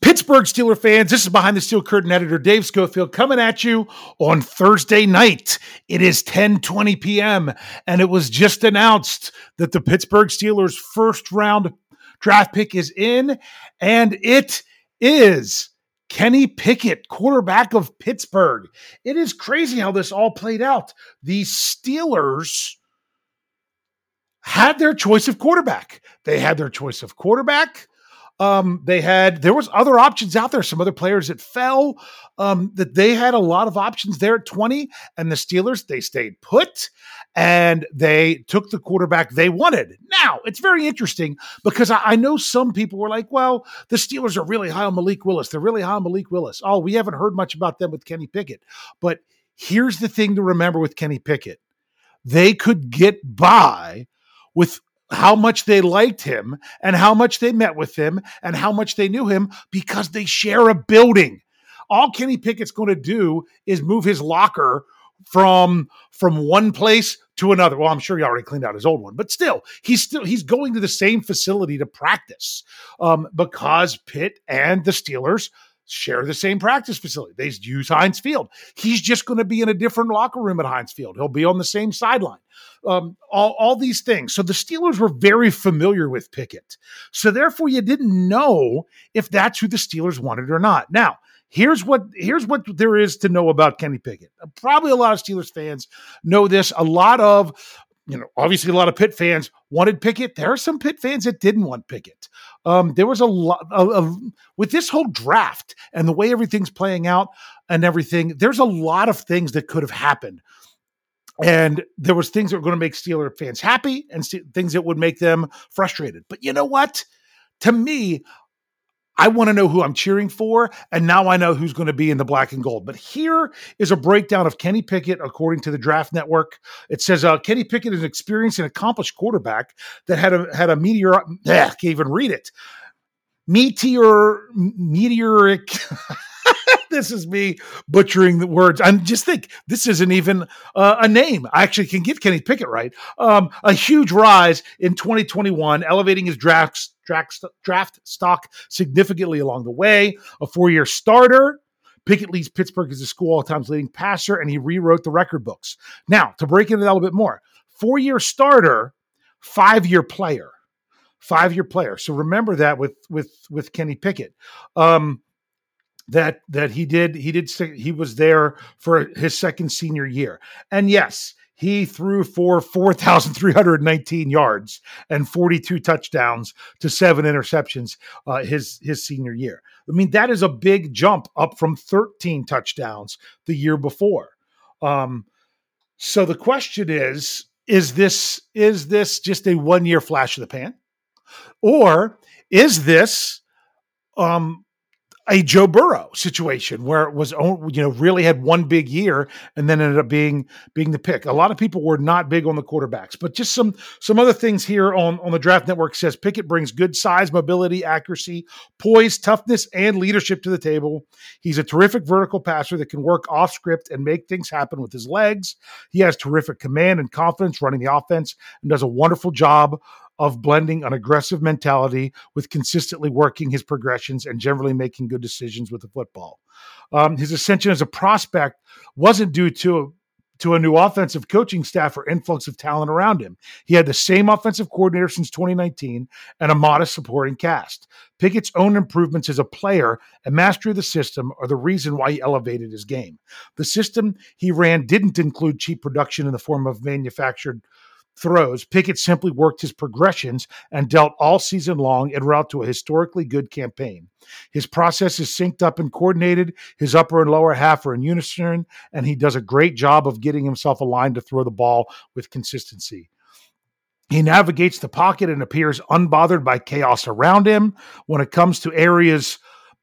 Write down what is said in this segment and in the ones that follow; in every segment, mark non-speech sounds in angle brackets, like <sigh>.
Pittsburgh Steeler fans, this is behind the steel curtain editor Dave Schofield coming at you on Thursday night. It is 10:20 p.m. and it was just announced that the Pittsburgh Steelers first round draft pick is in and it is Kenny Pickett, quarterback of Pittsburgh. It is crazy how this all played out. The Steelers had their choice of quarterback. They had their choice of quarterback. Um, they had there was other options out there. Some other players that fell. Um, that they had a lot of options there at twenty, and the Steelers they stayed put and they took the quarterback they wanted. Now it's very interesting because I, I know some people were like, "Well, the Steelers are really high on Malik Willis. They're really high on Malik Willis. Oh, we haven't heard much about them with Kenny Pickett." But here's the thing to remember with Kenny Pickett: they could get by with how much they liked him and how much they met with him and how much they knew him because they share a building. All Kenny Pickett's going to do is move his locker from from one place to another. Well, I'm sure he already cleaned out his old one, but still, he's still he's going to the same facility to practice um, because Pitt and the Steelers share the same practice facility. They use Heinz Field. He's just going to be in a different locker room at Heinz Field. He'll be on the same sideline. Um, all, all these things. So the Steelers were very familiar with Pickett. So therefore, you didn't know if that's who the Steelers wanted or not. Now, here's what here's what there is to know about Kenny Pickett. Probably a lot of Steelers fans know this. A lot of you know, obviously a lot of Pitt fans wanted Pickett. There are some Pitt fans that didn't want Pickett. Um, there was a lot of, of, with this whole draft and the way everything's playing out and everything. There's a lot of things that could have happened, and there was things that were going to make Steeler fans happy and st- things that would make them frustrated. But you know what? To me, I want to know who I'm cheering for, and now I know who's going to be in the black and gold. But here is a breakdown of Kenny Pickett according to the Draft Network. It says uh, Kenny Pickett is an experienced and accomplished quarterback that had a had a meteor. <laughs> Ugh, can't even read it. Meteor meteoric. <laughs> this is me butchering the words. I'm just think this isn't even uh, a name. I actually can give Kenny Pickett right. Um, a huge rise in 2021, elevating his draft draft, stock significantly along the way. A four year starter. Pickett leads Pittsburgh as a school all times leading passer, and he rewrote the record books. Now, to break into that a little bit more, four year starter, five year player, five year player. So remember that with with with Kenny Pickett. Um, that that he did he did he was there for his second senior year and yes he threw for 4,319 yards and 42 touchdowns to seven interceptions uh, his his senior year. I mean, that is a big jump up from 13 touchdowns the year before. Um, so the question is: Is this is this just a one year flash of the pan, or is this um, a Joe Burrow situation where it was you know really had one big year and then ended up being being the pick. A lot of people were not big on the quarterbacks, but just some some other things here on on the draft network says Pickett brings good size, mobility, accuracy, poise, toughness, and leadership to the table. He's a terrific vertical passer that can work off script and make things happen with his legs. He has terrific command and confidence running the offense and does a wonderful job of blending an aggressive mentality with consistently working his progressions and generally making good decisions with the football. Um, his ascension as a prospect wasn't due to to a new offensive coaching staff or influx of talent around him. He had the same offensive coordinator since 2019 and a modest supporting cast. Pickett's own improvements as a player and mastery of the system are the reason why he elevated his game. The system he ran didn't include cheap production in the form of manufactured throws, Pickett simply worked his progressions and dealt all season long en route to a historically good campaign. His process is synced up and coordinated. His upper and lower half are in unison, and he does a great job of getting himself aligned to throw the ball with consistency. He navigates the pocket and appears unbothered by chaos around him. When it comes to areas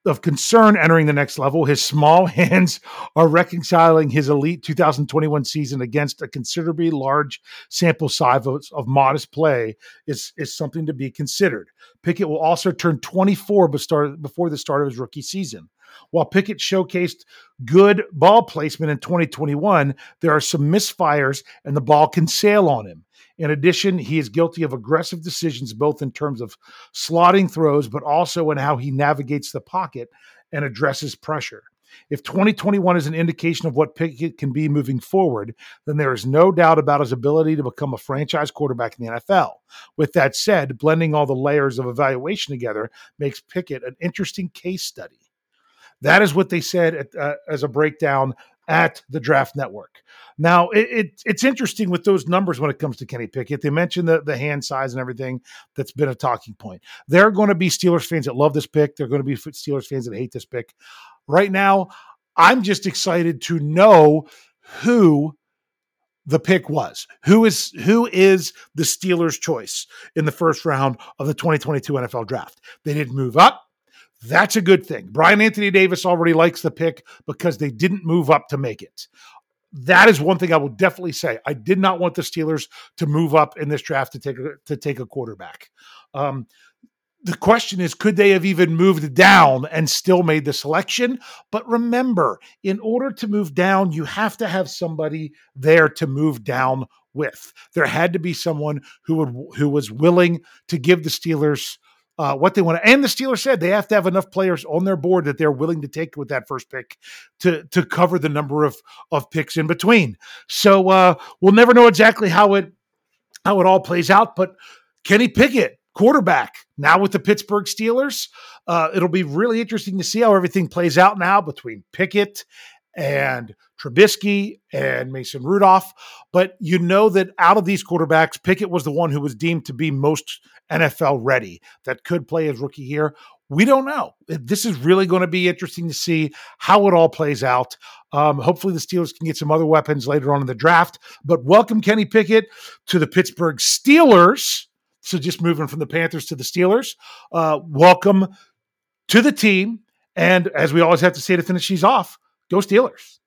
of concern entering the next level. His small <laughs> hands are reconciling his elite 2021 season against a considerably large sample size of, of, modest play is, is something to be considered. Pickett will also turn 24 before the start of his rookie season. While Pickett showcased good ball placement in 2021, there are some misfires and the ball can sail on him. In addition, he is guilty of aggressive decisions, both in terms of slotting throws, but also in how he navigates the pocket and addresses pressure. If 2021 is an indication of what Pickett can be moving forward, then there is no doubt about his ability to become a franchise quarterback in the NFL. With that said, blending all the layers of evaluation together makes Pickett an interesting case study. That is what they said at, uh, as a breakdown at the Draft Network. Now, it, it, it's interesting with those numbers when it comes to Kenny Pickett. They mentioned the, the hand size and everything that's been a talking point. There are going to be Steelers fans that love this pick. There are going to be Steelers fans that hate this pick. Right now, I'm just excited to know who the pick was. Who is who is the Steelers' choice in the first round of the 2022 NFL draft? They didn't move up. That's a good thing. Brian Anthony Davis already likes the pick because they didn't move up to make it. That is one thing I will definitely say. I did not want the Steelers to move up in this draft to take a, to take a quarterback. Um, the question is could they have even moved down and still made the selection but remember in order to move down you have to have somebody there to move down with there had to be someone who would who was willing to give the steelers uh, what they want to. And the Steelers said they have to have enough players on their board that they're willing to take with that first pick to to cover the number of of picks in between. So uh, we'll never know exactly how it how it all plays out. But Kenny Pickett, quarterback, now with the Pittsburgh Steelers, uh, it'll be really interesting to see how everything plays out now between Pickett and Trubisky and Mason Rudolph. But you know that out of these quarterbacks, Pickett was the one who was deemed to be most NFL ready that could play his rookie year. We don't know. This is really going to be interesting to see how it all plays out. Um, hopefully, the Steelers can get some other weapons later on in the draft. But welcome, Kenny Pickett, to the Pittsburgh Steelers. So, just moving from the Panthers to the Steelers. Uh, welcome to the team. And as we always have to say to finish these off, Go Steelers.